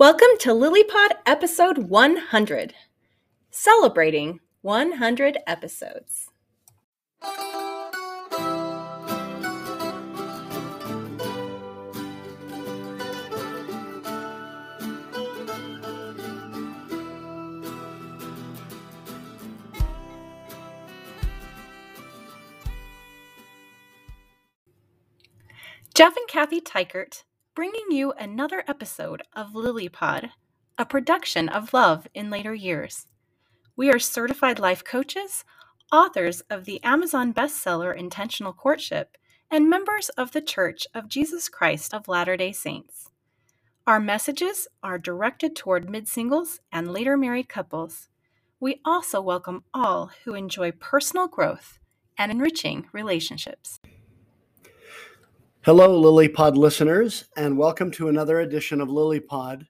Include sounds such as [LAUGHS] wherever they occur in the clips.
Welcome to LilyPod episode 100, celebrating 100 episodes. Jeff and Kathy Teichert bringing you another episode of LilyPod, a production of Love in Later Years. We are certified life coaches, authors of the Amazon bestseller Intentional Courtship, and members of the Church of Jesus Christ of Latter day Saints. Our messages are directed toward mid singles and later married couples. We also welcome all who enjoy personal growth and enriching relationships. Hello, LilyPod listeners, and welcome to another edition of LilyPod.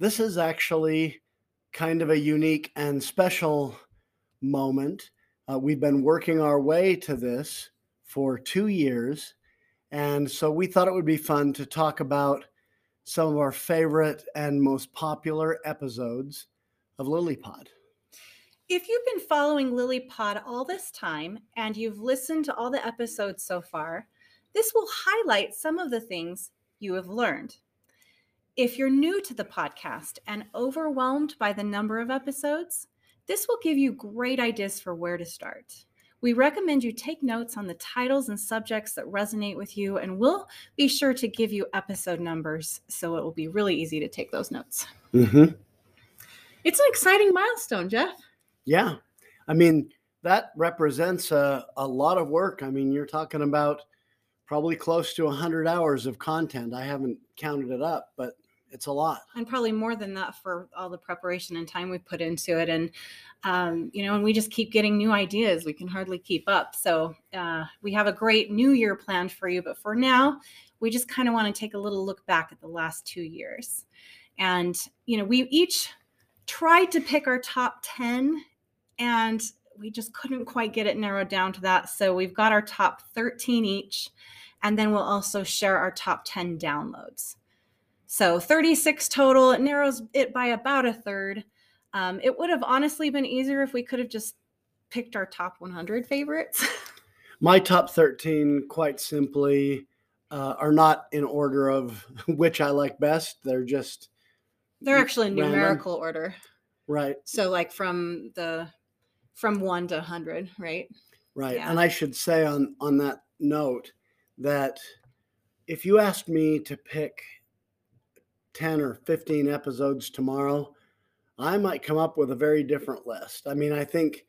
This is actually kind of a unique and special moment. Uh, we've been working our way to this for two years, and so we thought it would be fun to talk about some of our favorite and most popular episodes of LilyPod. If you've been following LilyPod all this time and you've listened to all the episodes so far, this will highlight some of the things you have learned. If you're new to the podcast and overwhelmed by the number of episodes, this will give you great ideas for where to start. We recommend you take notes on the titles and subjects that resonate with you, and we'll be sure to give you episode numbers so it will be really easy to take those notes. Mm-hmm. It's an exciting milestone, Jeff. Yeah. I mean, that represents a, a lot of work. I mean, you're talking about probably close to 100 hours of content. I haven't counted it up, but it's a lot. And probably more than that for all the preparation and time we put into it. And, um, you know, and we just keep getting new ideas. We can hardly keep up. So uh, we have a great new year planned for you. But for now, we just kind of want to take a little look back at the last two years. And, you know, we each tried to pick our top 10 and we just couldn't quite get it narrowed down to that. So we've got our top 13 each. And then we'll also share our top 10 downloads. So 36 total, it narrows it by about a third. Um, it would have honestly been easier if we could have just picked our top 100 favorites. [LAUGHS] My top 13, quite simply, uh, are not in order of [LAUGHS] which I like best. They're just. They're actually in random. numerical order. Right. So, like from the from one to 100, right? Right. Yeah. And I should say on on that note that if you asked me to pick 10 or 15 episodes tomorrow, I might come up with a very different list. I mean, I think,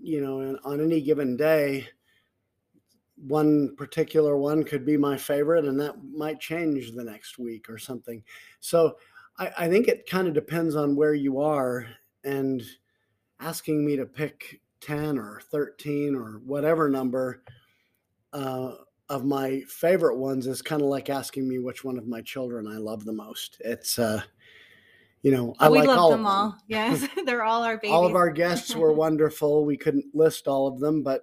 you know, on any given day, one particular one could be my favorite, and that might change the next week or something. So I, I think it kind of depends on where you are and asking me to pick 10 or 13 or whatever number uh, of my favorite ones is kind of like asking me which one of my children I love the most. It's, uh, you know, I we like love all them of all. [LAUGHS] Yes, [LAUGHS] they're all our babies. All of our guests were [LAUGHS] wonderful. We couldn't list all of them, but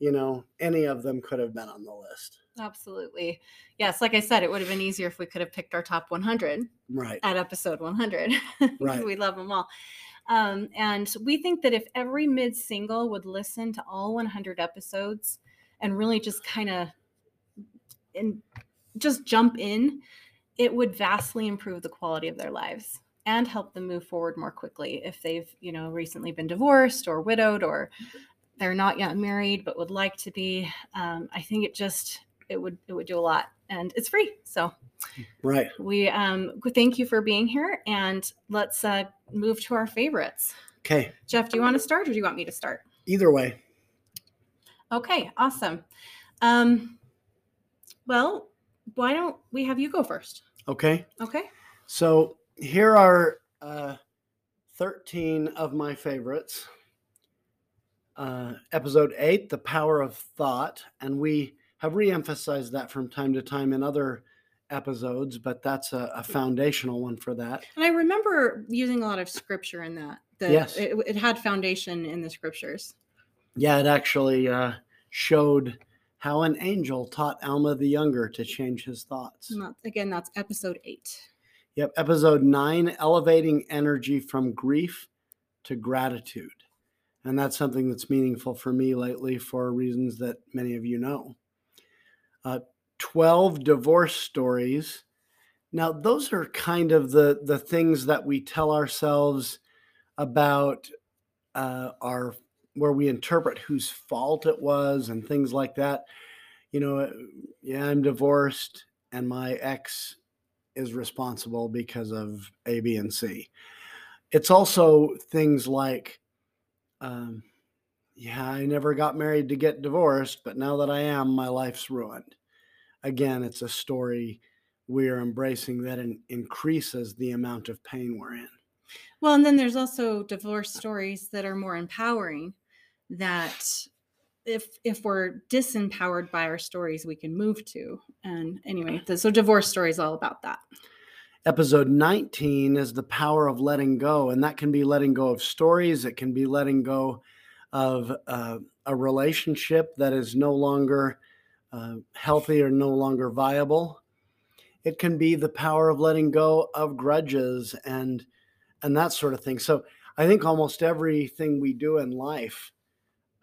you know, any of them could have been on the list. Absolutely. Yes, like I said, it would have been easier if we could have picked our top 100 Right. at episode 100. Right. we love them all. Um, and we think that if every mid single would listen to all 100 episodes and really just kind of and just jump in, it would vastly improve the quality of their lives and help them move forward more quickly if they've, you know, recently been divorced or widowed or they're not yet married but would like to be. Um, I think it just it would it would do a lot and it's free. So Right. we um thank you for being here and let's uh move to our favorites. Okay. Jeff, do you want to start or do you want me to start? Either way. Okay, awesome. Um well, why don't we have you go first? Okay. Okay? So here are uh, 13 of my favorites. Uh, episode 8, The Power of Thought. And we have re emphasized that from time to time in other episodes, but that's a, a foundational one for that. And I remember using a lot of scripture in that. that Yes. It, it had foundation in the scriptures. Yeah, it actually uh, showed how an angel taught Alma the Younger to change his thoughts. And that- again, that's episode eight. Yep, episode nine elevating energy from grief to gratitude. And that's something that's meaningful for me lately for reasons that many of you know. Uh, 12 divorce stories. Now, those are kind of the, the things that we tell ourselves about uh, our where we interpret whose fault it was and things like that. You know, yeah, I'm divorced and my ex is responsible because of A, B, and C. It's also things like, um, yeah, I never got married to get divorced, but now that I am, my life's ruined. Again, it's a story we're embracing that in, increases the amount of pain we're in. Well, and then there's also divorce stories that are more empowering that if if we're disempowered by our stories we can move to. And anyway so divorce story is all about that. Episode 19 is the power of letting go and that can be letting go of stories. It can be letting go of uh, a relationship that is no longer uh, healthy or no longer viable it can be the power of letting go of grudges and and that sort of thing so i think almost everything we do in life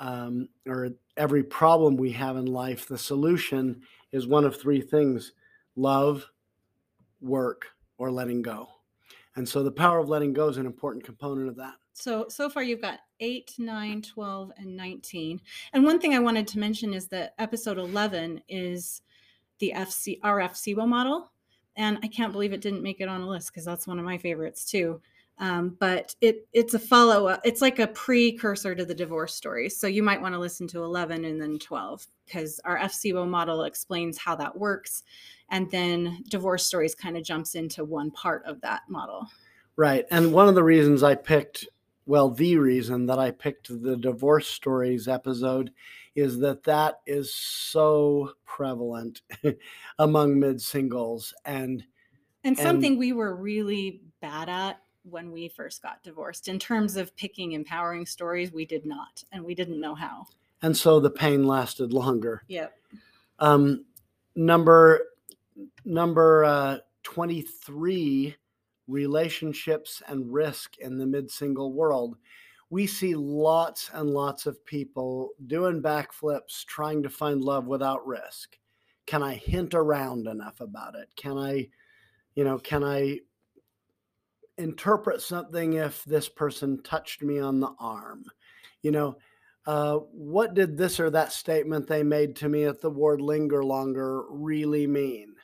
um, or every problem we have in life, the solution is one of three things love, work, or letting go. And so the power of letting go is an important component of that. So, so far you've got 8, 9, 12, and 19. And one thing I wanted to mention is that episode 11 is the FC, RF model. And I can't believe it didn't make it on a list because that's one of my favorites too. Um, but it it's a follow up. It's like a precursor to the divorce story. So you might want to listen to 11 and then 12 because our FCBO model explains how that works, and then divorce stories kind of jumps into one part of that model. Right, and one of the reasons I picked, well, the reason that I picked the divorce stories episode is that that is so prevalent [LAUGHS] among mid singles and and something and, we were really bad at when we first got divorced. In terms of picking empowering stories, we did not, and we didn't know how. And so the pain lasted longer. Yep. Um, number number uh, 23 relationships and risk in the mid-single world we see lots and lots of people doing backflips trying to find love without risk can i hint around enough about it can i you know can i interpret something if this person touched me on the arm? You know, uh, what did this or that statement they made to me at the ward linger longer really mean?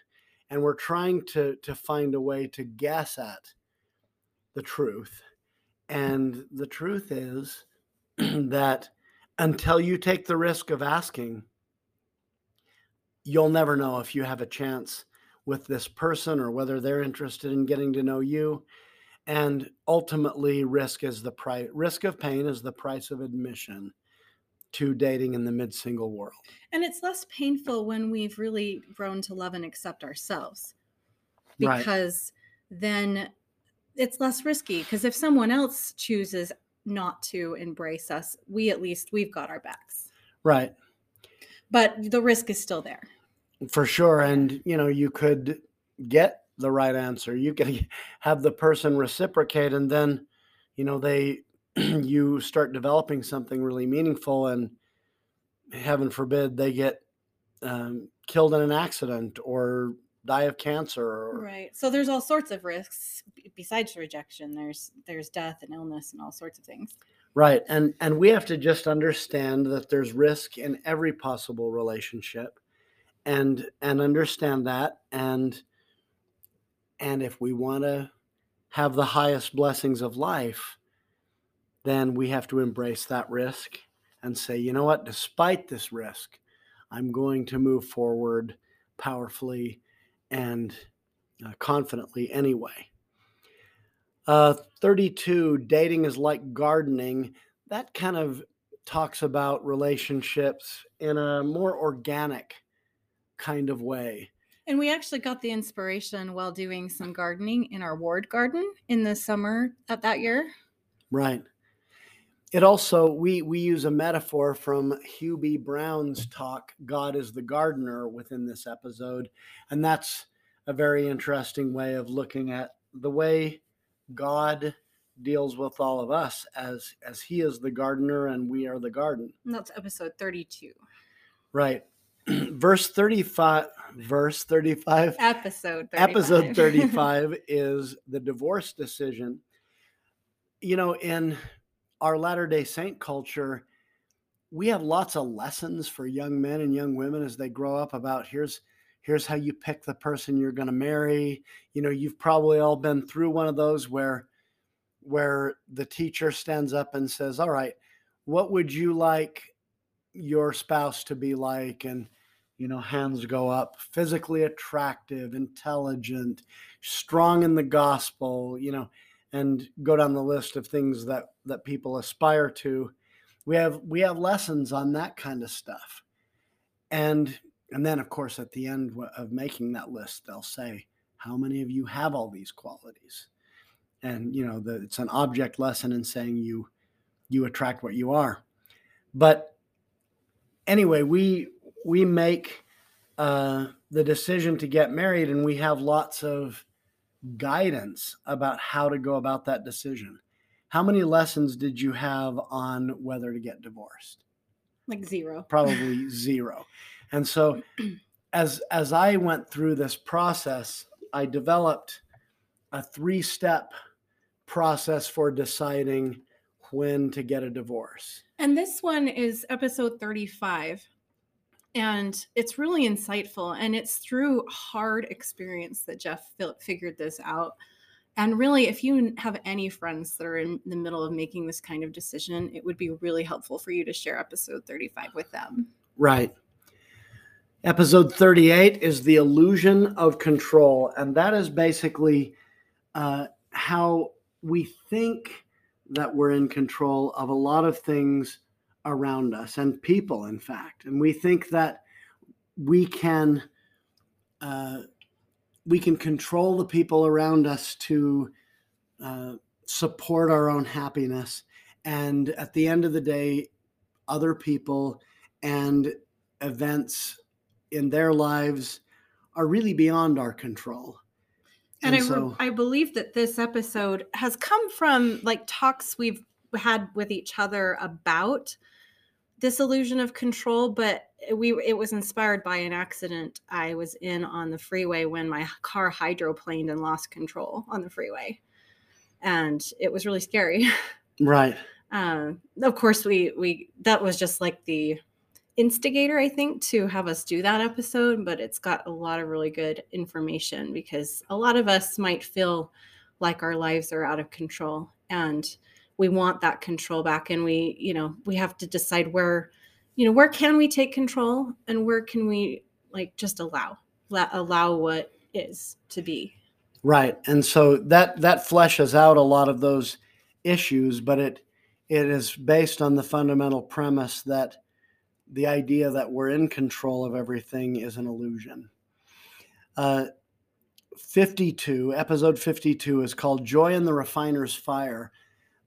And we're trying to, to find a way to guess at the truth. And the truth is [CLEARS THROAT] that until you take the risk of asking, you'll never know if you have a chance with this person or whether they're interested in getting to know you and ultimately risk is the price risk of pain is the price of admission to dating in the mid-single world and it's less painful when we've really grown to love and accept ourselves because right. then it's less risky because if someone else chooses not to embrace us we at least we've got our backs right but the risk is still there for sure and you know you could get the right answer. You can [LAUGHS] have the person reciprocate, and then, you know, they [CLEARS THROAT] you start developing something really meaningful, and heaven forbid they get um, killed in an accident or die of cancer. Or, right. So there's all sorts of risks besides rejection. There's there's death and illness and all sorts of things. Right. And and we have to just understand that there's risk in every possible relationship and and understand that and and if we want to have the highest blessings of life, then we have to embrace that risk and say, you know what, despite this risk, I'm going to move forward powerfully and uh, confidently anyway. Uh, 32, dating is like gardening. That kind of talks about relationships in a more organic kind of way. And we actually got the inspiration while doing some gardening in our ward garden in the summer of that year. Right. It also we we use a metaphor from Hugh B. Brown's talk, God is the gardener, within this episode. And that's a very interesting way of looking at the way God deals with all of us as as he is the gardener and we are the garden. And that's episode 32. Right. [CLEARS THROAT] verse 35 verse 35 Episode 35. episode [LAUGHS] 35 is the divorce decision. You know, in our Latter-day Saint culture, we have lots of lessons for young men and young women as they grow up about here's here's how you pick the person you're going to marry. You know, you've probably all been through one of those where where the teacher stands up and says, "All right, what would you like your spouse to be like?" and you know, hands go up, physically attractive, intelligent, strong in the gospel, you know, and go down the list of things that that people aspire to. We have we have lessons on that kind of stuff. And and then of course at the end of making that list they'll say how many of you have all these qualities? And you know, the, it's an object lesson in saying you you attract what you are. But anyway, we we make uh, the decision to get married and we have lots of guidance about how to go about that decision. How many lessons did you have on whether to get divorced? Like zero. [LAUGHS] Probably zero. And so [CLEARS THROAT] as as I went through this process, I developed a three-step process for deciding when to get a divorce. And this one is episode 35 and it's really insightful and it's through hard experience that jeff figured this out. And really if you have any friends that are in the middle of making this kind of decision it would be really helpful for you to share episode 35 with them. Right. Episode 38 is the illusion of control and that is basically uh, how we think that we're in control of a lot of things around us and people, in fact. And we think that we can uh, we can control the people around us to uh, support our own happiness. And at the end of the day, other people and events in their lives are really beyond our control. And, and I, so, I believe that this episode has come from like talks we've had with each other about this illusion of control, but we it was inspired by an accident I was in on the freeway when my car hydroplaned and lost control on the freeway, and it was really scary. [LAUGHS] Right. Um, of course, we we that was just like the instigator, I think, to have us do that episode. But it's got a lot of really good information because a lot of us might feel like our lives are out of control and we want that control back and we you know we have to decide where you know where can we take control and where can we like just allow let allow what is to be. Right and so that that fleshes out a lot of those issues but it it is based on the fundamental premise that the idea that we're in control of everything is an illusion. Uh, 52 episode 52 is called joy in the refiner's fire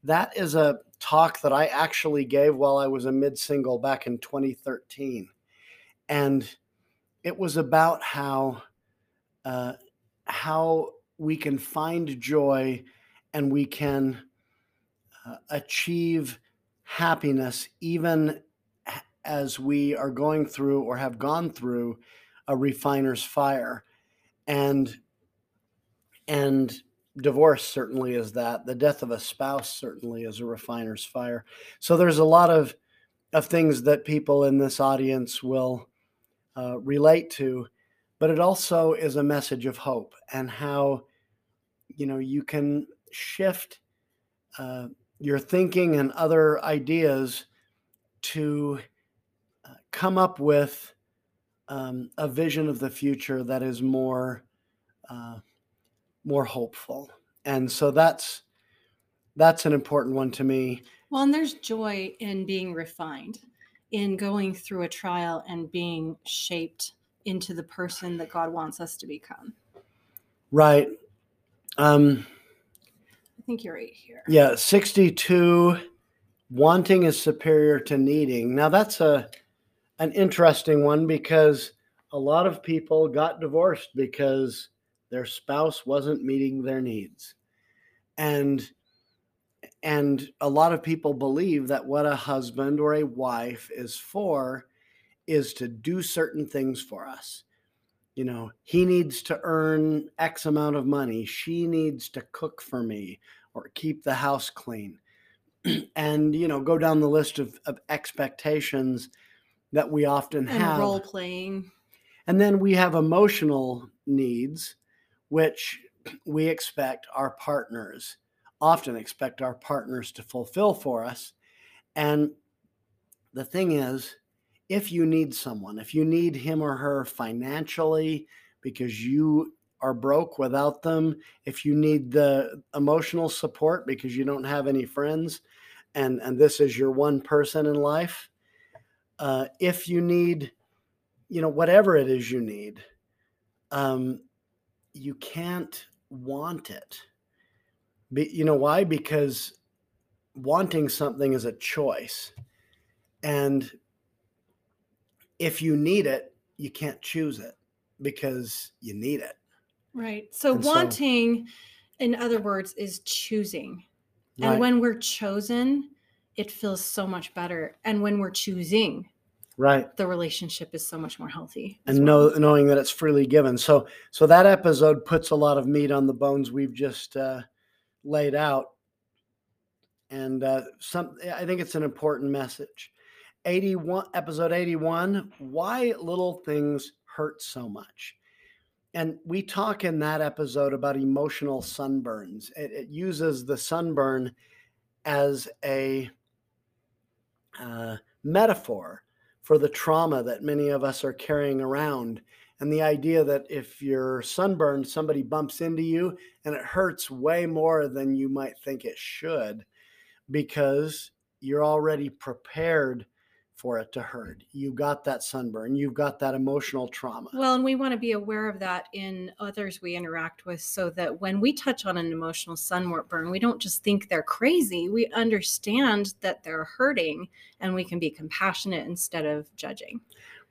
that is a talk that I actually gave while I was a mid single back in 2013. And it was about how uh, how we can find joy and we can uh, achieve happiness even as we are going through or have gone through a refiner's fire and and divorce certainly is that. The death of a spouse certainly is a refiner's fire. So there's a lot of of things that people in this audience will uh, relate to, but it also is a message of hope and how you know you can shift uh, your thinking and other ideas to uh, come up with um, a vision of the future that is more uh, more hopeful. And so that's that's an important one to me. Well, and there's joy in being refined, in going through a trial and being shaped into the person that God wants us to become. Right. Um I think you're right here. Yeah, 62 wanting is superior to needing. Now that's a an interesting one because a lot of people got divorced because their spouse wasn't meeting their needs. And and a lot of people believe that what a husband or a wife is for is to do certain things for us. You know, he needs to earn X amount of money. She needs to cook for me or keep the house clean. [CLEARS THROAT] and, you know, go down the list of, of expectations that we often and have. role playing. And then we have emotional needs, which we expect our partners, often expect our partners to fulfill for us. And the thing is, if you need someone, if you need him or her financially because you are broke without them, if you need the emotional support because you don't have any friends, and, and this is your one person in life, uh, if you need, you know, whatever it is you need, um, you can't want it. Be, you know why? Because wanting something is a choice. And if you need it, you can't choose it because you need it. Right. So And so- wanting, in other words, is choosing. And Right. when we're chosen, it feels so much better. And when we're choosing, right. the relationship is so much more healthy. and well. know, knowing that it's freely given. So, so that episode puts a lot of meat on the bones we've just uh, laid out, and uh, some. I think it's an important message. Eighty-one, episode eighty-one. Why little things hurt so much, and we talk in that episode about emotional sunburns. It, it uses the sunburn as a uh, metaphor for the trauma that many of us are carrying around. And the idea that if you're sunburned, somebody bumps into you and it hurts way more than you might think it should because you're already prepared for it to hurt. You got that sunburn, you've got that emotional trauma. Well, and we want to be aware of that in others we interact with so that when we touch on an emotional sunburn, we don't just think they're crazy. We understand that they're hurting and we can be compassionate instead of judging.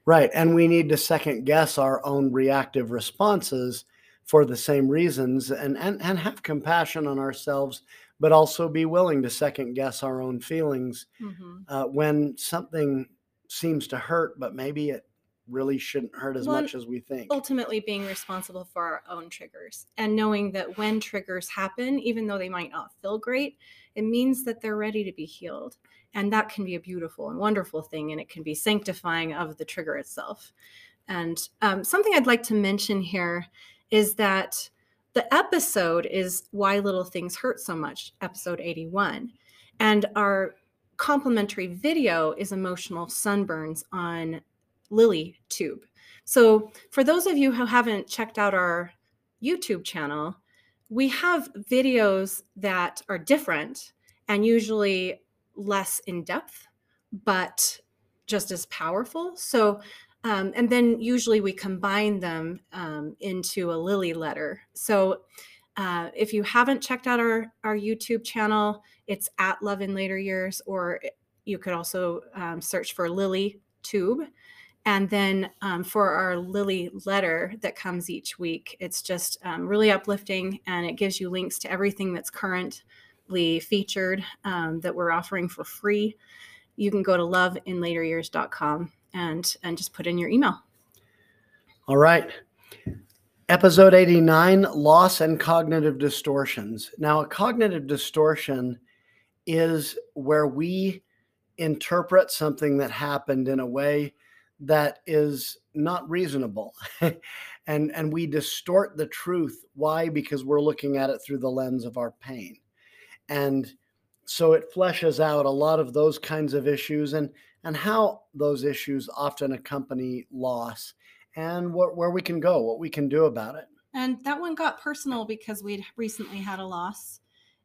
Right. And we need to second guess our own reactive responses for the same reasons and, and, and have compassion on ourselves, but also be willing to second guess our own feelings Mhm. uh, when something seems to hurt, but maybe it really shouldn't hurt as Well, much as we think. Ultimately, being responsible for our own triggers and knowing that when triggers happen, even though they might not feel great, it means that they're ready to be healed. And that can be a beautiful and wonderful thing, and it can be sanctifying of the trigger itself. And um, something I'd like to mention here is that the episode is Why Little Things Hurt So Much, episode 81. And our complimentary video is Emotional Sunburns on Lily Tube. So, for those of you who haven't checked out our YouTube channel, we have videos that are different and usually less in depth, but just as powerful. So, um, and then usually we combine them um, into a Lily letter. So, uh, if you haven't checked out our, our YouTube channel, it's at Love in Later Years, or you could also um, search for Lily Tube. And then um, for our Lily letter that comes each week, it's just um, really uplifting and it gives you links to everything that's currently featured um, that we're offering for free. You can go to loveinlateryears.com and and just put in your email. All right. Episode 89 Loss and Cognitive Distortions. Now, a cognitive distortion is where we interpret something that happened in a way that is not reasonable. [LAUGHS] and, and we distort the truth. Why? Because we're looking at it through the lens of our pain. And so it fleshes out a lot of those kinds of issues and, and how those issues often accompany loss and what, where we can go, what we can do about it. And that one got personal because we'd recently had a loss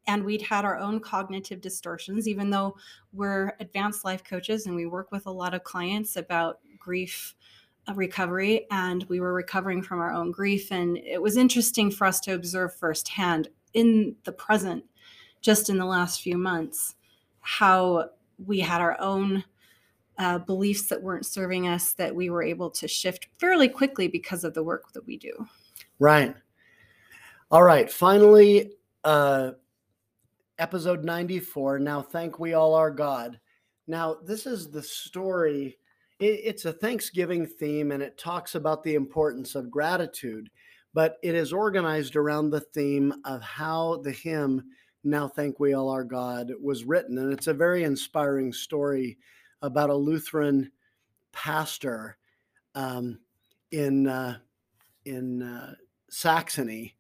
and we'd had our own cognitive distortions, even though we're advanced life coaches and we work with a lot of clients about grief uh, recovery. And we were recovering from our own grief. And it was interesting for us to observe firsthand in the present, just in the last few months, how we had our own uh, beliefs that weren't serving us that we were able to shift fairly quickly because of the work that we do. Right. All right, finally, uh, episode 94. Now, thank we all our God. Now, this is the story. It, it's a Thanksgiving theme and it talks about the importance of gratitude, but it is organized around the theme of how the hymn, Now Thank We All Our God, was written. And it's a very inspiring story about a Lutheran pastor um, in, uh, in uh, Saxony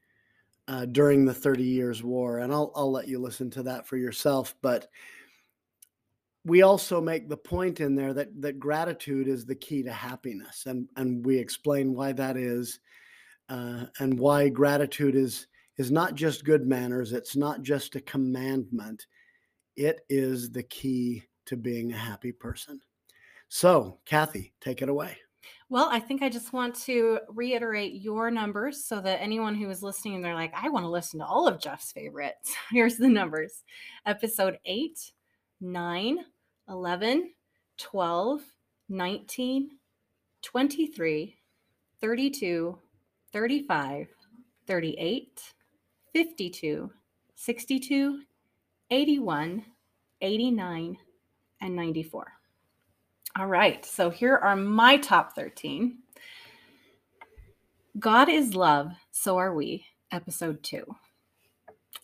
uh, during the Thirty Years' War, and I'll I'll let you listen to that for yourself. But we also make the point in there that that gratitude is the key to happiness, and and we explain why that is, uh, and why gratitude is is not just good manners. It's not just a commandment. It is the key to being a happy person. So, Kathy, take it away. Well, I think I just want to reiterate your numbers so that anyone who is listening and they're like, I want to listen to all of Jeff's favorites. [LAUGHS] Here's the numbers episode 8, 9, 11, 12, 19, 23, 32, 35, 38, 52, 62, 81, 89, and 94. All right. So here are my top 13. God is love, so are we, episode 2.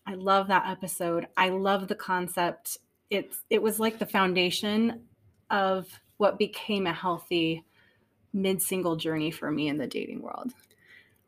I love that episode. I love the concept. It's it was like the foundation of what became a healthy mid-single journey for me in the dating world.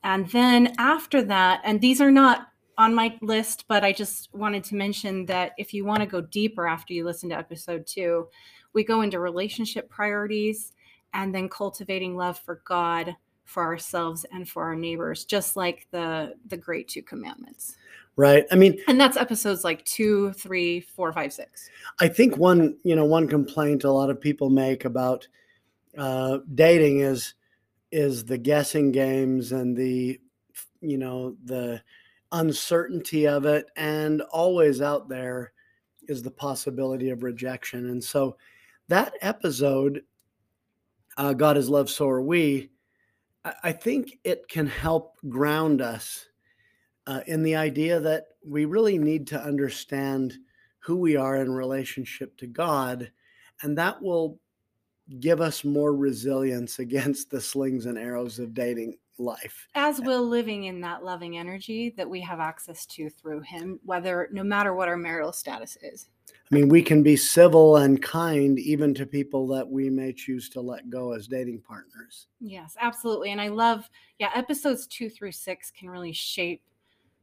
And then after that, and these are not on my list, but I just wanted to mention that if you want to go deeper after you listen to episode 2, we go into relationship priorities and then cultivating love for God, for ourselves, and for our neighbors, just like the the great two commandments. Right. I mean, and that's episodes like two, three, four, five, six. I think one, you know, one complaint a lot of people make about uh, dating is is the guessing games and the, you know, the uncertainty of it, and always out there is the possibility of rejection. And so, that episode, uh, God is love, so are we, I, I think it can help ground us uh, in the idea that we really need to understand who we are in relationship to God, and that will give us more resilience [LAUGHS] against the slings and arrows of dating life. As will living in that loving energy that we have access to through Him, whether no matter what our marital status is. I mean, we can be civil and kind even to people that we may choose to let go as dating partners. Yes, absolutely. And I love, yeah, episodes two through six can really shape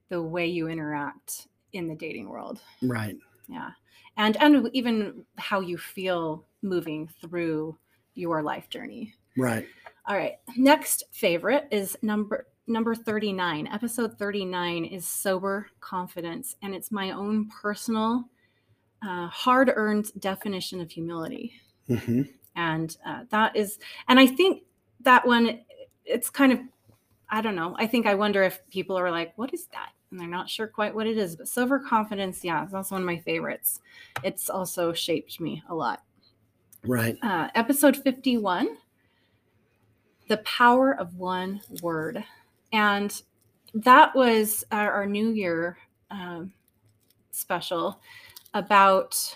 the way you interact in the dating world. Right. Yeah. And and even how you feel moving through your life journey. Right. All right. Next favorite is number number 39. Episode 39 is sober confidence and it's my own personal uh, hard earned definition of humility. Mm-hmm. And uh, that is, and I think that one, it's kind of, I don't know. I think I wonder if people are like, what is that? And they're not sure quite what it is. But sober confidence, yeah, it's also one of my favorites. It's also shaped me a lot. Right. Uh, episode 51 The Power of One Word. And that was our, our New Year um, special about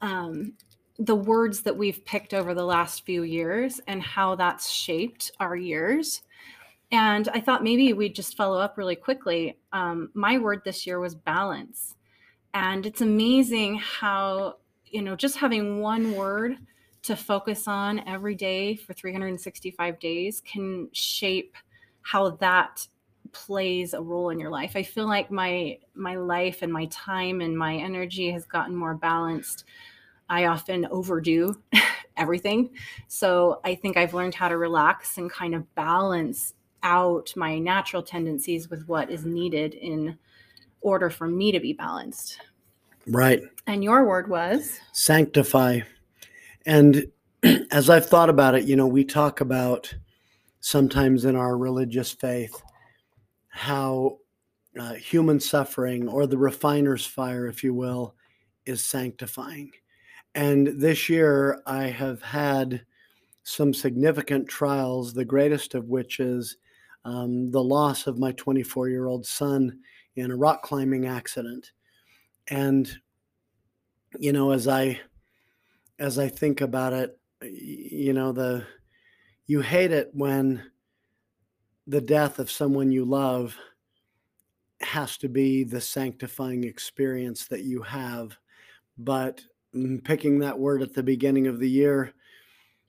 um, the words that we've picked over the last few years and how that's shaped our years. And I thought maybe we'd just follow up really quickly. Um, my word this year was balance. And it's amazing how, you know, just having one word to focus on every day for 365 days can shape how that plays a role in your life. I feel like my my life and my time and my energy has gotten more balanced. I often overdo [LAUGHS] everything. So I think I've learned how to relax and kind of balance out my natural tendencies with what is needed in order for me to be balanced. Right. And your word was sanctify. And [CLEARS THROAT] as I've thought about it, you know, we talk about sometimes in our religious faith how uh, human suffering or the refiner's fire, if you will, is sanctifying. And this year I have had some significant trials, the greatest of which is um, the loss of my 24 year old son in a rock climbing accident. And, you know, as I, as I think about it, you know, the, you hate it when the death of someone you love has to be the sanctifying experience that you have. But mm, picking that word at the beginning of the year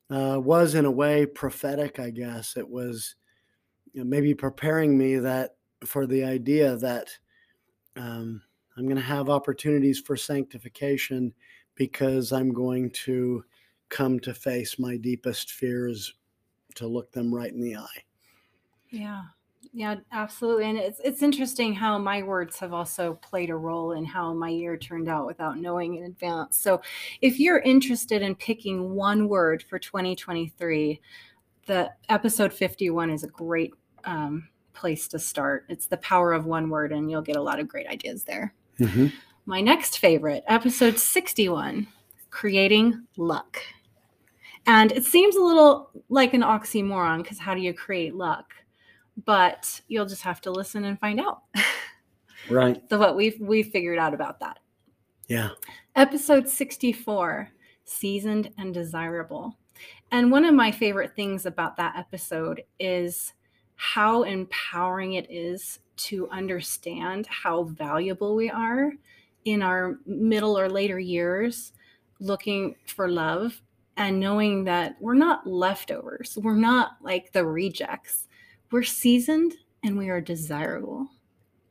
uh, was, in a way, prophetic, I guess. It was you know, maybe preparing me that for the idea that um, I'm going to have opportunities for sanctification because I'm going to come to face my deepest fears to look them right in the eye. Yeah. Yeah, absolutely. And it's it's interesting how my words have also played a role in how my year turned out without knowing in advance. So, if you're interested in picking one word for 2023, the episode 51 is a great um, place to start. It's the power of one word, and you'll get a lot of great ideas there. Mm-hmm. My next favorite, episode 61, creating luck. And it seems a little like an oxymoron because how do you create luck? But you'll just have to listen and find out. [LAUGHS] Right. so what we've we've figured out about that. Yeah. Episode 64, seasoned and desirable. And one of my favorite things about that episode is how empowering it is to understand how valuable we are in our middle or later years looking for love and knowing that we're not leftovers. We're not like the rejects. We're seasoned and we are desirable.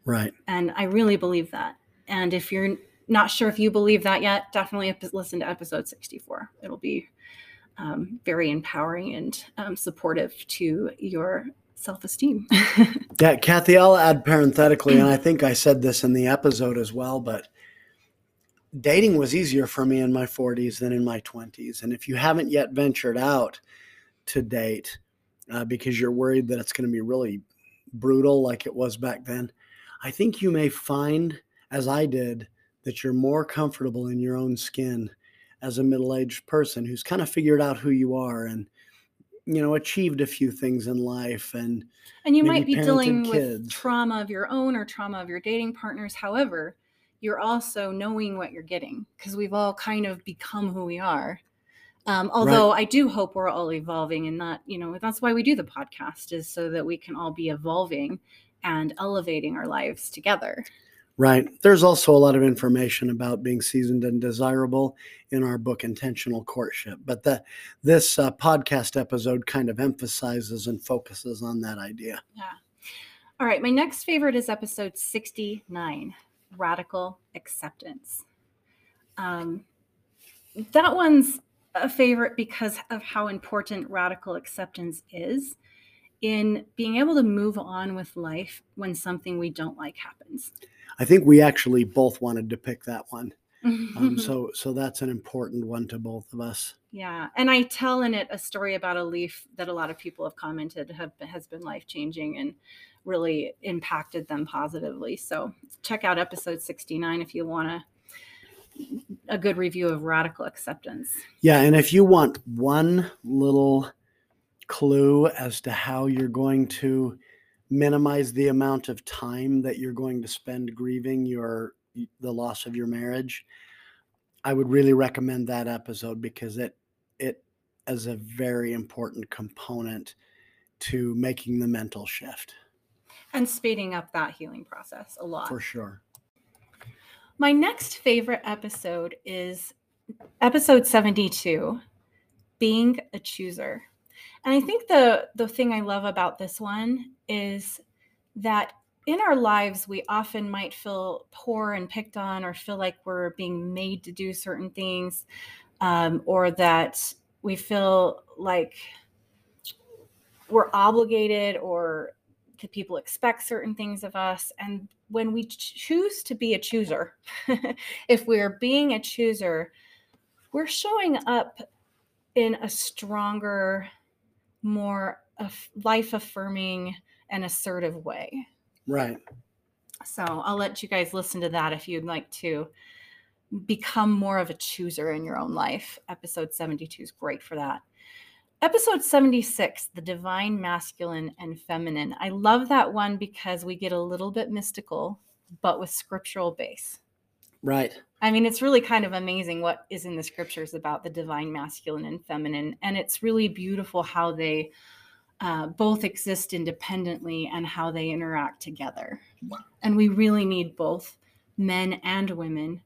Right. And I really believe that. And if you're not sure if you believe that yet, definitely listen to episode 64. It'll be um, very empowering and um, supportive to your self esteem. [LAUGHS] yeah, Kathy, I'll add parenthetically, and I think I said this in the episode as well, but dating was easier for me in my 40s than in my 20s. And if you haven't yet ventured out to date uh, because you're worried that it's going to be really brutal like it was back then, I think you may find, as I did, that you're more comfortable in your own skin as a middle aged person who's kind of figured out who you are and you know achieved a few things in life and and you might be dealing kids. with trauma of your own or trauma of your dating partners however you're also knowing what you're getting because we've all kind of become who we are um, although right. i do hope we're all evolving and not you know that's why we do the podcast is so that we can all be evolving and elevating our lives together Right. There's also a lot of information about being seasoned and desirable in our book, Intentional Courtship. But the, this uh, podcast episode kind of emphasizes and focuses on that idea. Yeah. All right. My next favorite is episode 69 Radical Acceptance. Um, that one's a favorite because of how important radical acceptance is in being able to move on with life when something we don't like happens. I think we actually both wanted to pick that one. [LAUGHS] um, so so that's an important one to both of us. Yeah, and I tell in it a story about a leaf that a lot of people have commented have has been life changing and really impacted them positively. So check out episode sixty nine if you want to a good review of radical acceptance. Yeah, and if you want one little clue as to how you're going to minimize the amount of time that you're going to spend grieving your the loss of your marriage i would really recommend that episode because it it is a very important component to making the mental shift and speeding up that healing process a lot. For sure. My next favorite episode is episode 72 being a chooser. And I think the the thing I love about this one is that in our lives we often might feel poor and picked on or feel like we're being made to do certain things um, or that we feel like we're obligated or that people expect certain things of us and when we choose to be a chooser [LAUGHS] if we're being a chooser we're showing up in a stronger more life affirming and assertive way. Right. So I'll let you guys listen to that if you'd like to become more of a chooser in your own life. Episode 72 is great for that. Episode 76, the divine masculine and feminine. I love that one because we get a little bit mystical, but with scriptural base. Right. I mean, it's really kind of amazing what is in the scriptures about the divine masculine and feminine. And it's really beautiful how they uh, both exist independently and how they interact together. And we really need both men and women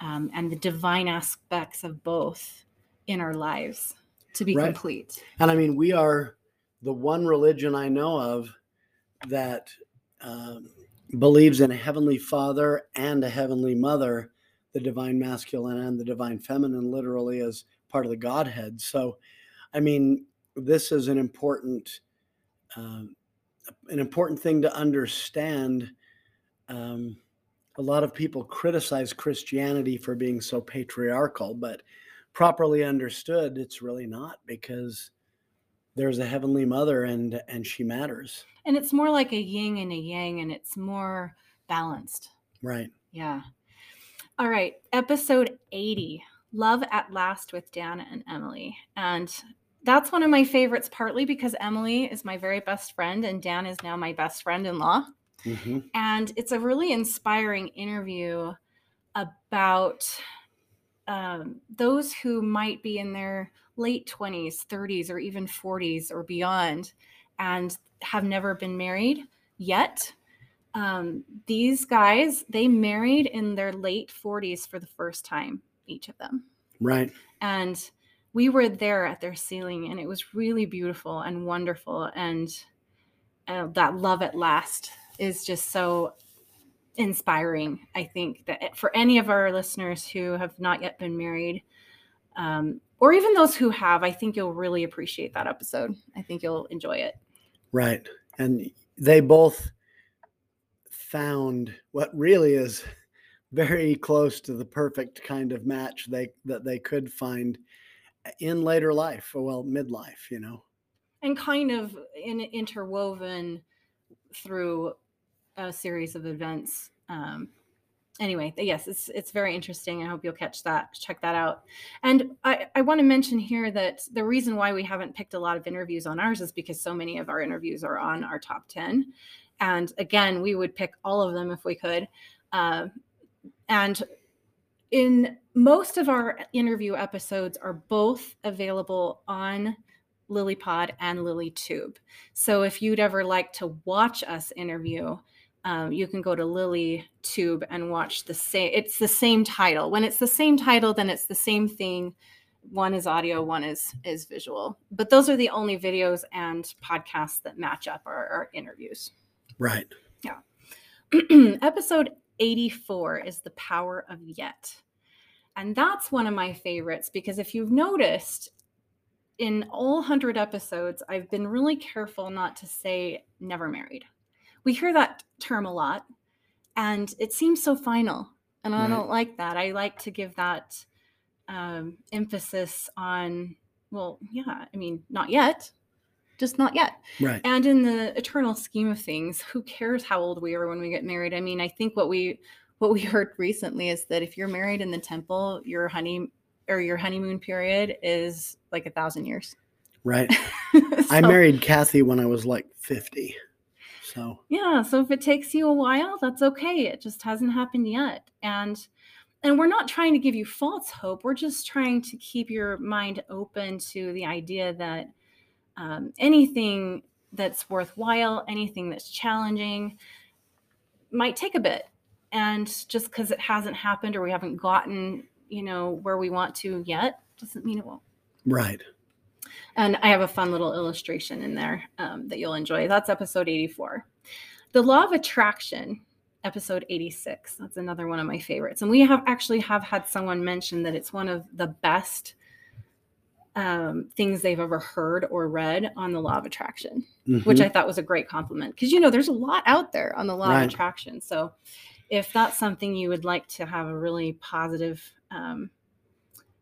um, and the divine aspects of both in our lives to be Right. complete. And I mean, we are the one religion I know of that um, believes in a heavenly father and a heavenly mother, the divine masculine and the divine feminine, literally as part of the Godhead. So, I mean, this is an important, um, an important thing to understand. Um, a lot of people criticize Christianity for being so patriarchal, but properly understood, it's really not because there's a heavenly mother and and she matters. And it's more like a yin and a yang, and it's more balanced. Right. Yeah. All right. Episode 80 Love at Last with Dan and Emily. And that's one of my favorites, partly because Emily is my very best friend, and Dan is now my best friend in law. hmm And it's a really inspiring interview about um, those who might be in their late 20s, 30s, or even 40s or beyond and have never been married yet. Um, these guys, they married in their late 40s for the first time, each of them Right. and we were there at their sealing and it was really beautiful and wonderful and uh, that love at last is just so inspiring i think that for any of our listeners who have not yet been married um, or even those who have i think you'll really appreciate that episode i think you'll enjoy it Right. And they both found what really is very close to the perfect kind of match they that they could find in later life, well, midlife, you know. and kind of in, interwoven through a series of events. Um, anyway, yes, it's it's very interesting. I hope you'll catch that, check that out. And I, I want to mention here that the reason why we haven't picked a lot of interviews on ours is because so many of our interviews are on our top ten. And again, we would pick all of them if we could. Uh, and in most of our interview episodes are both available on LilyPod and LilyTube. So if you'd ever like to watch us interview, um, you can go to Lily Tube and watch the same. It's the same title. When it's the same title, then it's the same thing. One is audio, one is is visual. But those are the only videos and podcasts that match up our, our interviews. Right. Yeah. [CLEARS THROAT] Episode 84 is The Power of Yet. And that's one of my favorites because if you've noticed, in all 100 episodes, I've been really careful not to say never married. We hear that term a lot, and it seems so final. And I Right. don't like that. I like to give that um, emphasis on, well, yeah, I mean, not yet, just not yet. Right. And in the eternal scheme of things, who cares how old we are when we get married? I mean, I think what we what we [LAUGHS] heard recently is that if you're married in the temple, your honey or your honeymoon period is like a thousand years. Right. [LAUGHS] I married Kathy when I was like 50. So, Yeah, so if it takes you a while, that's okay. It just hasn't happened yet. And and we're not trying to give you false hope. We're just trying to keep your mind open to the idea that um, anything that's worthwhile, anything that's challenging, might take a bit. And just because it hasn't happened or we haven't gotten, you know, where we want to yet, doesn't mean it won't. right. And I have a fun little illustration in there um, that you'll enjoy. That's episode 84. The Law of Attraction, episode 86. That's another one of my favorites. And we have actually have had someone mention that it's one of the best um, things they've ever heard or read on the Law of Attraction, which Mhm. I thought was a great compliment because you know there's a lot out there on the Law Right. of Attraction. So if that's something you would like to have a really positive um,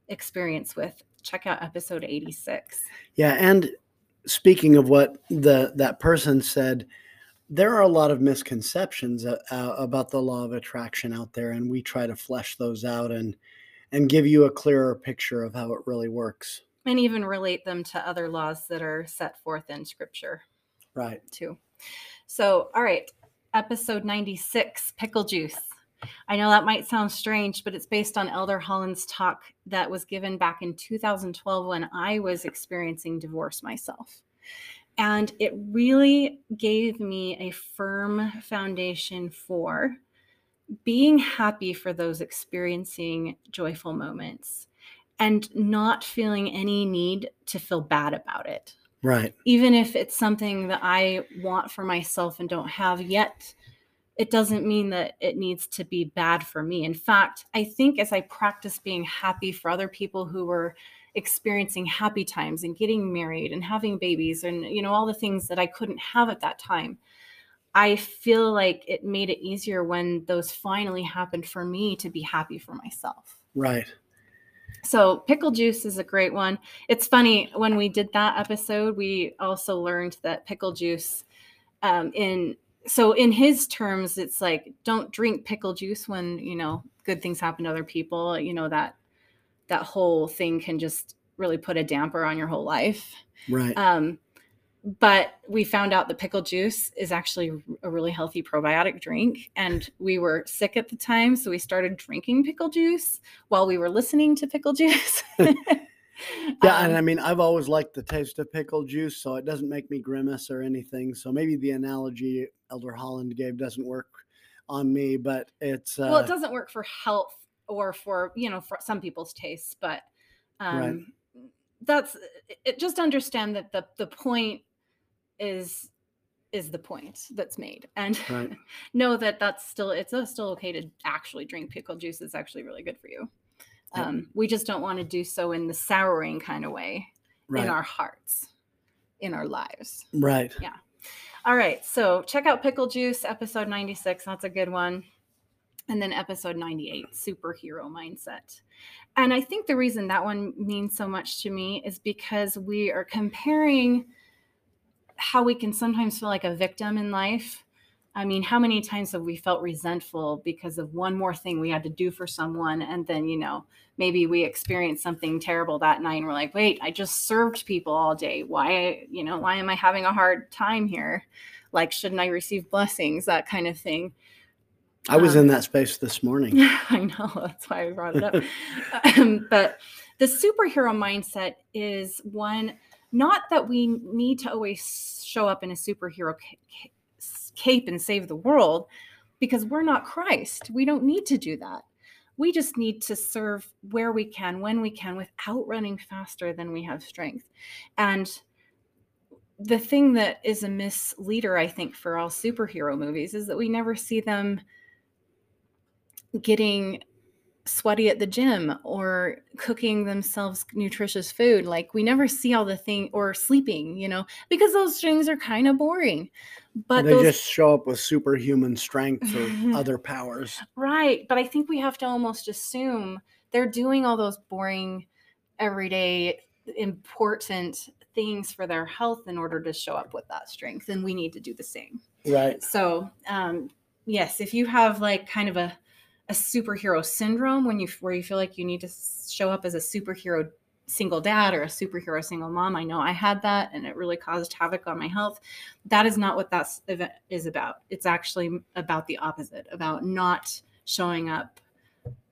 experience with, check out episode 86. Yeah, and speaking of what the that person said, there are a lot of misconceptions uh, uh, about the law of attraction out there, and we try to flesh those out and and give you a clearer picture of how it really works. and even relate them to other laws that are set forth in scripture Right. too. So, all right, episode 96 pickle juice. I know that might sound strange, but it's based on Elder Holland's talk that was given back in 2012 when I was experiencing divorce myself. And it really gave me a firm foundation for being happy for those experiencing joyful moments and not feeling any need to feel bad about it Right. even if it's something that I want for myself and don't have yet, it doesn't mean that it needs to be bad for me. In fact, I think as I practice being happy for other people who were experiencing happy times and getting married and having babies and you know all the things that I couldn't have at that time, I feel like it made it easier when those finally happened for me to be happy for myself. Right. So pickle juice is a great one. It's funny when we did that episode, we also learned that pickle juice um, in so in his terms, it's like don't drink pickle juice when you know good things happen to other people. You know that that whole thing can just really put a damper on your whole life. Right. Um, but we found out that pickle juice is actually a really healthy probiotic drink. And we were sick at the time. So we started drinking pickle juice while we were listening to pickle juice. [LAUGHS] Yeah, and Um, I mean, I've always liked the taste of pickle juice, so it doesn't make me grimace or anything. So maybe the analogy Elder Holland gave doesn't work on me, but it's uh, well, it doesn't work for health or for, you know, for some people's tastes, but um, Right. that's it. Just understand that the, the point is is the point that's made and right. [LAUGHS] know that that's still it's still okay to actually drink pickle juice it's actually really good for you Yep. um, we just don't want to do so in the souring kind of way Right. in our hearts in our lives right. All right so check out pickle juice episode 96 that's a good one. And then episode 98 superhero mindset. And i think the reason that one means so much to me is because we are comparing how we can sometimes feel like a victim in life I mean, how many times have we felt resentful because of one more thing we had to do for someone? And then, you know, maybe we experienced something terrible that night and we're like, wait, I just served people all day. Why, you know, why am I having a hard time here? Like, shouldn't I receive blessings? That kind of thing. I was Um, in that space this morning. [LAUGHS] I know. That's why I brought it up. um, but the superhero mindset is one, not that we need to always show up in a superhero ca- cape and save the world, because we're not Christ. We don't need to do that. We just need to serve where we can, when we can, without running faster than we have strength. And the thing that is a misleader, I think, for all superhero movies is that we never see them getting sweaty at the gym or cooking themselves nutritious food like we never see all the thing or sleeping you know because those things are kind of boring but they those just show up with superhuman strength or [LAUGHS] other powers. right but i think we have to almost assume they're doing all those boring everyday important things for their health in order to show up with that strength and we need to do the same Right. so um yes if you have like kind of a a superhero syndrome when you where you feel like you need to show up as a superhero single dad or a superhero single mom i know i had that and it really caused havoc on my health that is not what that event is about it's actually about the opposite about not showing up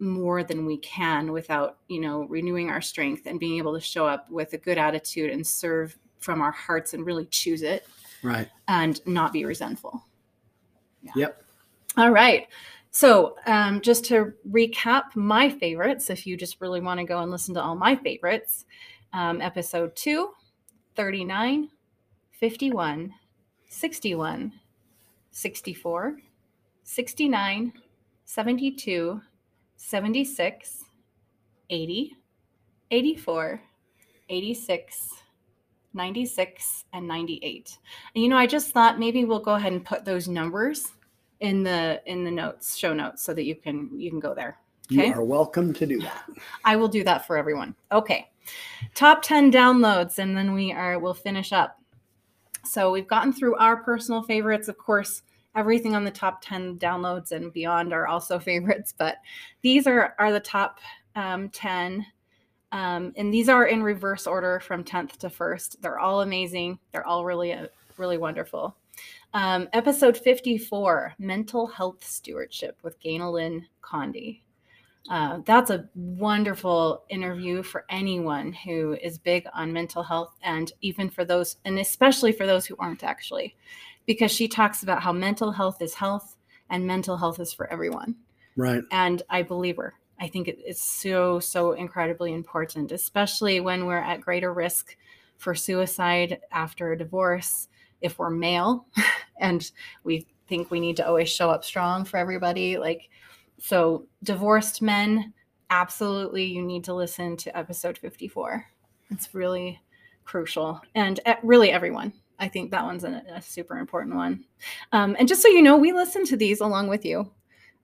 more than we can without you know renewing our strength and being able to show up with a good attitude and serve from our hearts and really choose it Right. and not be resentful Yep. all right. So, um, just to recap my favorites, if you just really want to go and listen to all my favorites, um, episode 2, 39, 51, 61, 64, 69, 72, 76, 80, 84, 86, 96, and 98. And you know, I just thought maybe we'll go ahead and put those numbers in the in the notes, show notes, so that you can you can go there. Okay. You are welcome to do that. I will do that for everyone. Okay. Top 10 downloads and then we are we'll finish up. So we've gotten through our personal favorites. Of course, everything on the top 10 downloads and beyond are also [LAUGHS] favorites, but these are are the top um, 10 Um, and these are in reverse order from 10th to 1st. They're all amazing. They're all really, uh, really wonderful. Um, episode 54 Mental Health Stewardship with Ganel-Lyn Condie. Uh, that's a wonderful interview for anyone who is big on mental health and even for those, and especially for those who aren't actually, because she talks about how mental health is health and mental health is for everyone. Right. And I believe her. I think it's so, so incredibly important, especially when we're at greater risk for suicide after a divorce. If we're male [LAUGHS] and we think we need to always show up strong for everybody, like, so divorced men, absolutely, you need to listen to episode 54. It's really crucial. And really, everyone. I think that one's a, a super important one. Um, and just so you know, we listen to these along with you.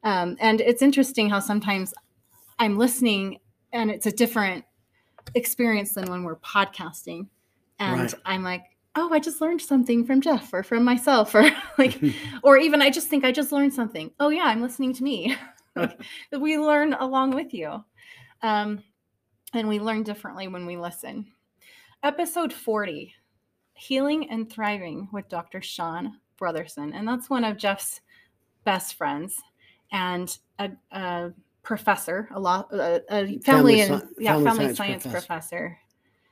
Um, and it's interesting how sometimes I'm listening and it's a different experience than when we're podcasting. And Right. I'm like, oh, I just learned something from Jeff or from myself, or [LAUGHS] like, [LAUGHS] or even I just think I just learned something. Oh, yeah, I'm listening to me. [LAUGHS] Like, we learn along with you. Um, and we learn differently when we listen. Episode 40 Healing and Thriving with Dr. Sean Brotherson. And that's one of Jeff's best friends and a, a professor, a lot, a, a family, Family and sci- yeah, family family science science, professor. professor.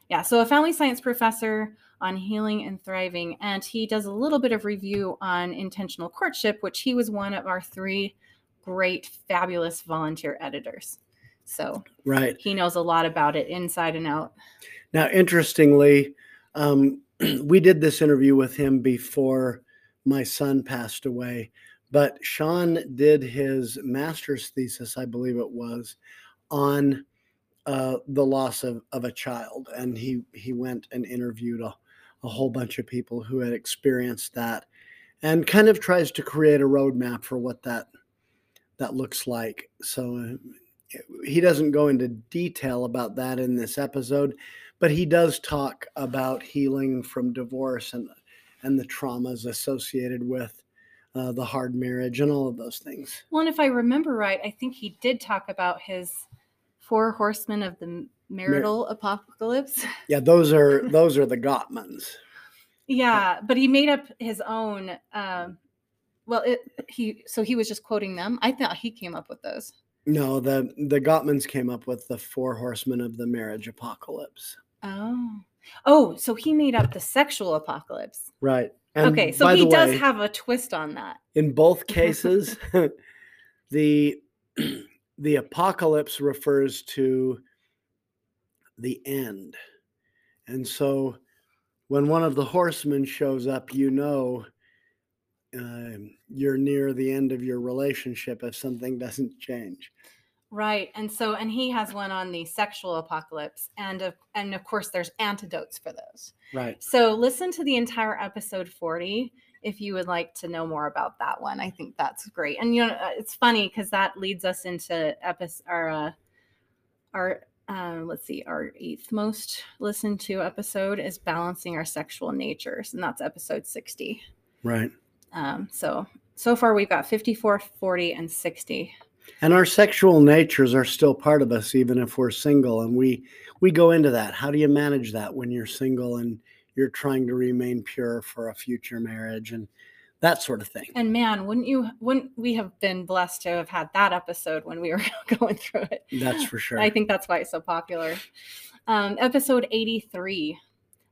Yeah, so a family science professor on healing and thriving, and he does a little bit of review on intentional courtship, which he was one of our three great, fabulous volunteer editors. So Right. he knows a lot about it inside and out. Now, interestingly, um, [CLEARS THROAT] we did this interview with him before my son passed away, but Sean did his master's thesis, I believe it was, on uh, the loss of, of a child, and he he went and interviewed a, a whole bunch of people who had experienced that, and kind of tries to create a roadmap for what that that looks like. So. Uh, he doesn't go into detail about that in this episode, but he does talk about healing from divorce and and the traumas associated with uh, the hard marriage and all of those things. Well, and if I remember right, I think he did talk about his four horsemen of the marital apocalypse. [LAUGHS] Yeah, those are those are the Gottmans. Yeah, but he made up his own. Um, well, it, he so he was just quoting them. I thought he came up with those. No, the the Gottmans came up with the four horsemen of the marriage apocalypse. Oh, oh, so he made up the sexual apocalypse. Right. And okay, so he does way, have a twist on that. in both [LAUGHS] cases [LAUGHS] the [CLEARS THROAT] the apocalypse refers to the end and so when one of the horsemen shows up you know um, you're near the end of your relationship if something doesn't change Right. And so and he has one on the sexual apocalypse and of and of course there's antidotes for those. right So listen to the entire episode 40 if you would like to know more about that one. I think that's great. And you know uh, it's funny cuz that leads us into episode our uh, our uh, let's see, our eighth most listened to episode is balancing our sexual natures, and that's episode 60. right Um, so so far we've got 54, 40, and 60. and our sexual natures are still part of us even if we're single and we we go into that how do you manage that when you're single and you're trying to remain pure for a future marriage and that sort of thing And man, wouldn't you wouldn't we have been blessed to have had that episode when we were [LAUGHS] going through it? that's for sure I think that's why it's so popular. Um, episode 83,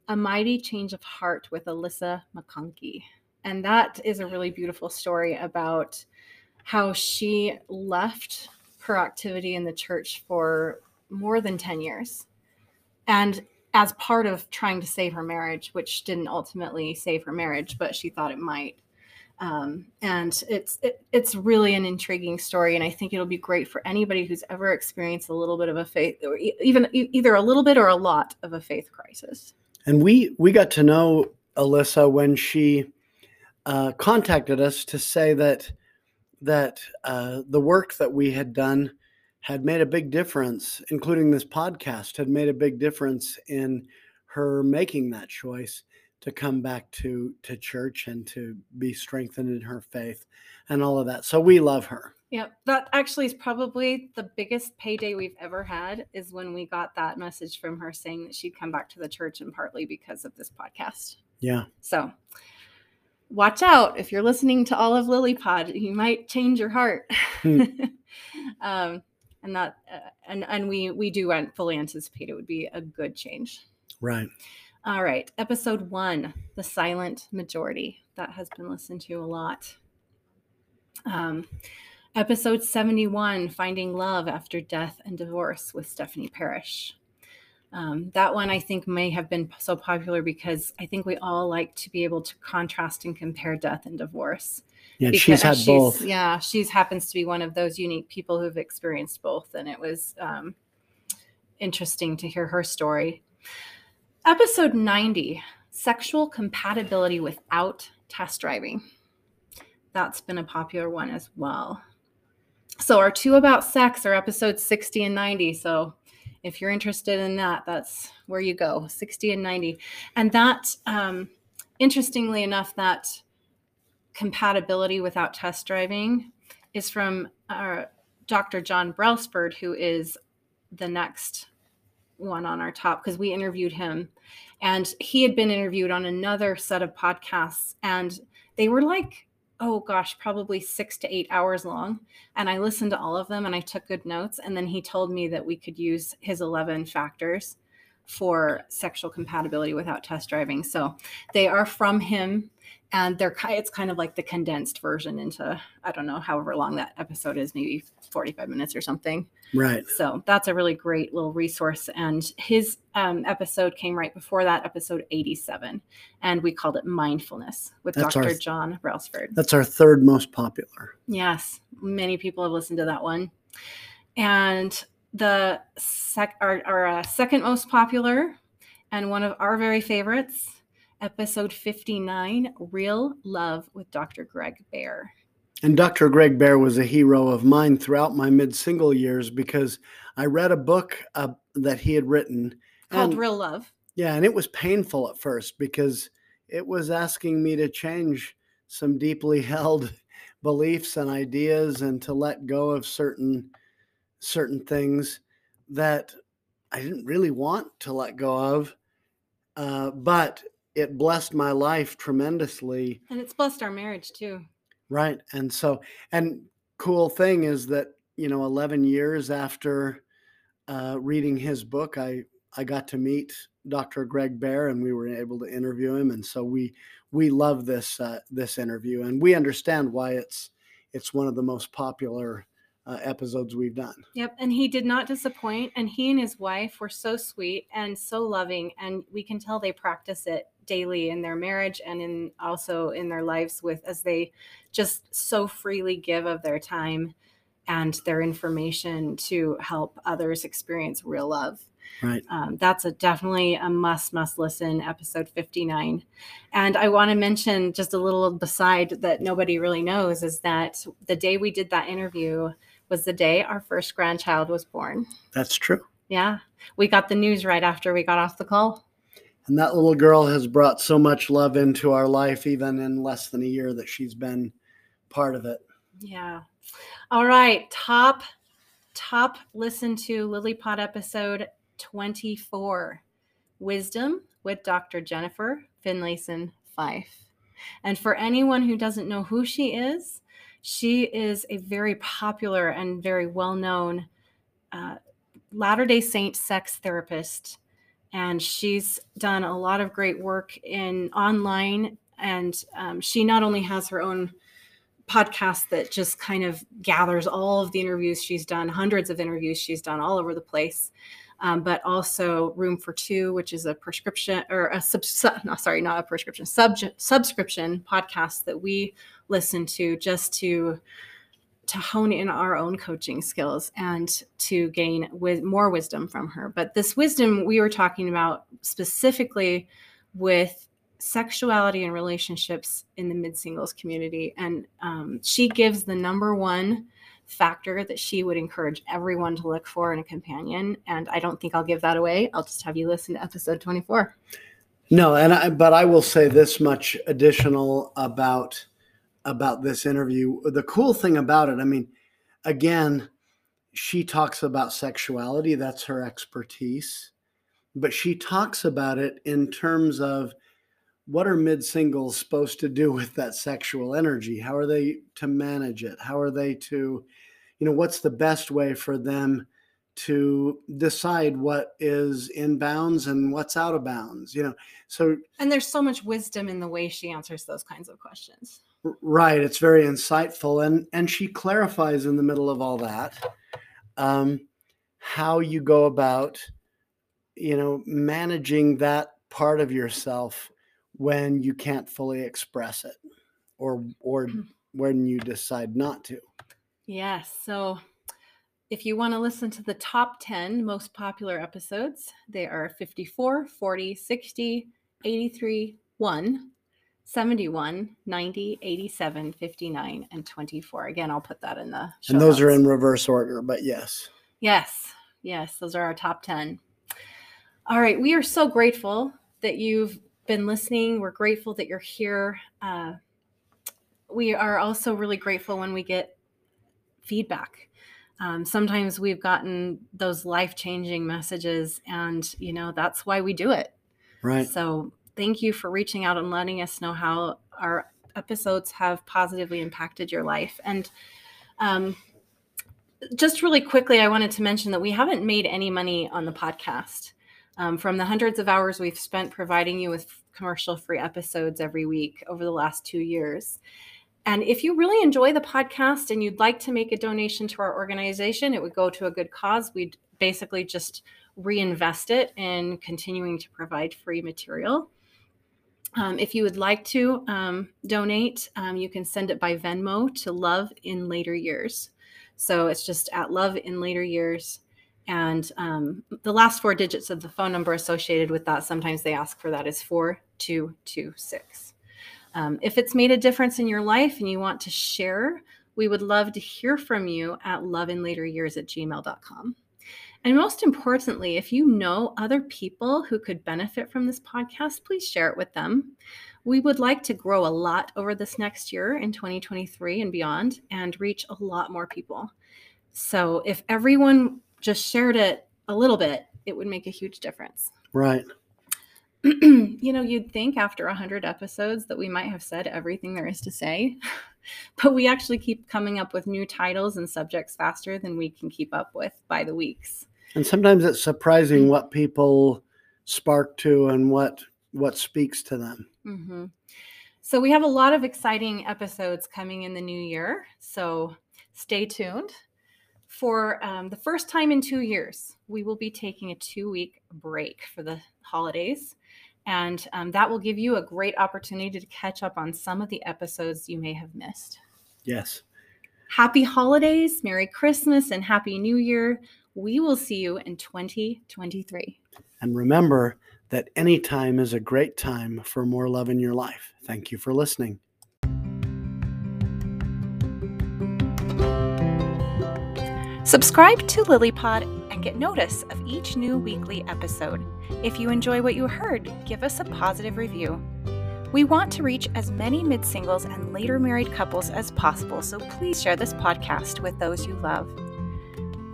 A Mighty Change of Heart with Alyssa McConkey. And that is a really beautiful story about how she left her activity in the church for more than 10 years. And as part of trying to save her marriage, which didn't ultimately save her marriage, but she thought it might. Um, and it's it, it's really an intriguing story, and I think it'll be great for anybody who's ever experienced a little bit of a faith, or even either a little bit or a lot of a faith crisis. And we we got to know Alyssa when she uh, contacted us to say that that uh, the work that we had done had made a big difference, including this podcast, had made a big difference in her making that choice to come back to to church and to be strengthened in her faith and all of that. So we love her. Yeah, That actually is probably the biggest payday we've ever had is when we got that message from her saying that she'd come back to the church and partly because of this podcast. Yeah. So watch out if you're listening to all of Lily Pod, you might change your heart. Hmm. [LAUGHS] um, and that, uh, and and we we do fully anticipate it would be a good change. Right. All right, episode one, the silent majority. That has been listened to a lot. Um, episode 71, Finding Love After Death and Divorce with Stephanie Parrish. Um, that one I think may have been so popular because I think we all like to be able to contrast and compare death and divorce. Yeah, she's had she's- both. Yeah, she's happens to be one of those unique people who've experienced both, and it was um, interesting to hear her story. Episode 90 Sexual Compatibility Without Test Driving. That's been a popular one as well. So, our two about sex are episodes 60 and 90. So, if you're interested in that, that's where you go 60 and 90. And that, um, interestingly enough, that compatibility without test driving is from uh, Dr. John Brelsford, who is the next one on our top because we interviewed him and he had been interviewed on another set of podcasts and they were like oh gosh probably six to eight hours long. And i listened to all of them and i took good notes. And then he told me that we could use his 11 factors for sexual compatibility without test driving. So they are from him and they're it's kind of like the condensed version into i don't know however long that episode is maybe 45 minutes or something Right. so that's a really great little resource. And his um, episode came right before that, episode 87. And we called it Mindfulness with That's Dr. our- John Brailsford. That's our third most popular. Yes, many people have listened to that one. And the sec- our, our uh, second most popular and one of our very favorites, episode 59 Real Love with Dr. Greg Baer. And Dr. Greg Baer was a hero of mine throughout my mid single years because I read a book uh, that he had written. Called and- Real Love. Yeah, and it was painful at first because it was asking me to change some deeply [LAUGHS] held beliefs and ideas and to let go of certain certain things that I didn't really want to let go of. Uh, but it blessed my life tremendously And it's blessed our marriage too. Right. And so, and cool thing is that, you know, 11 years after uh, reading his book, I, I got to meet Dr. Greg Baer and we were able to interview him. And so we, we love this, uh, this interview and we understand why it's, it's one of the most popular uh, episodes we've done. Yep. And he did not disappoint. And he and his wife were so sweet and so loving. And we can tell they practice it daily in their marriage and in also in their lives with as they just so freely give of their time and their information to help others experience real love. Right. Um, that's a definitely a must must listen episode 59 and i want to mention just a little beside that nobody really knows is that the day we did that interview was the day our first grandchild was born That's true. yeah we got the news right after we got off the call And that little girl has brought so much love into our life, even in less than a year that she's been part of it. yeah. All right. Top top listen to Lily lilypod episode 24 wisdom with dr jennifer finlayson fife and for anyone who doesn't know who she is she is a very popular and very well-known uh, latter-day saint sex therapist and she's done a lot of great work in online and um, she not only has her own podcast that just kind of gathers all of the interviews she's done, hundreds of interviews she's done all over the place. Um, but also Room for Two, which is a prescription or a sub, [LAUGHS] no, sorry, not a prescription, sub, subscription podcast that we listen to just to to hone in our own coaching skills and to gain with more wisdom from her. But this wisdom we were talking about specifically with sexuality and relationships in the mid singles community. And um, she gives the number one factor that she would encourage everyone to look for in a companion. And I don't think I'll give that away. I'll just have you listen to episode 24. No, and I, but I will say this much additional about about this interview. The cool thing about it, I mean, again, she talks about sexuality, that's her expertise, but she talks about it in terms of what are mid singles supposed to do with that sexual energy? How are they to manage it? How are they to, you know, what's the best way for them to decide what is in bounds and what's out of bounds? You know, so. And there's so much wisdom in the way she answers those kinds of questions. Right. It's very insightful. And, and she clarifies in the middle of all that um, how you go about, you know, managing that part of yourself when you can't fully express it or or hmm. when you decide not to. Yes. So if you want to listen to the top 10 most popular episodes, they are 54, 40, 60, 83, 1, 71, 90, 87, 59, and 24. Again, I'll put that in the And those notes. are in reverse order, but yes. Yes. Yes, those are our top 10. All right, we are so grateful that you've been listening. We're grateful that you're here. Uh, we are also really grateful when we get feedback. Um, sometimes we've gotten those life changing messages, and you know that's why we do it. Right. So thank you for reaching out and letting us know how our episodes have positively impacted your life. And um, just really quickly, I wanted to mention that we haven't made any money on the podcast um, from the hundreds of hours we've spent providing you with commercial free episodes every week over the last two years. And if you really enjoy the podcast and you'd like to make a donation to our organization, it would go to a good cause. We'd basically just reinvest it in continuing to provide free material. Um, if you would like to um, donate, um, you can send it by Venmo to Love in Later Years. So it's just at Love in Later Years. And um, the last four digits of the phone number associated with that, sometimes they ask for that, is 4226. Um, if it's made a difference in your life and you want to share, we would love to hear from you at loveinlateryears at gmail.com. And most importantly, if you know other people who could benefit from this podcast, please share it with them. We would like to grow a lot over this next year in 2023 and beyond and reach a lot more people. So if everyone just shared it a little bit, it would make a huge difference. Right. [CLEARS THROAT] you know, you'd think after 100 episodes that we might have said everything there is to say, [LAUGHS] but we actually keep coming up with new titles and subjects faster than we can keep up with by the weeks. And sometimes it's surprising what people spark to and what what speaks to them. Mm-hmm. So we have a lot of exciting episodes coming in the new year. So stay tuned for um, the first time in two years, we will be taking a two week break for the holidays. And um, that will give you a great opportunity to catch up on some of the episodes you may have missed. Yes. Happy holidays, Merry Christmas, and Happy New Year. We will see you in 2023. And remember that any time is a great time for more love in your life. Thank you for listening. Subscribe to LilyPod and get notice of each new weekly episode. If you enjoy what you heard, give us a positive review. We want to reach as many mid singles and later married couples as possible, so please share this podcast with those you love.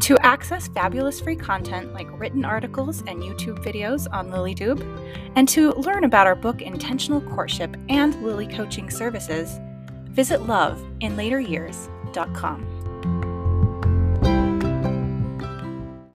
To access fabulous free content like written articles and YouTube videos on LilyTube, and to learn about our book Intentional Courtship and Lily Coaching Services, visit loveinlateryears.com.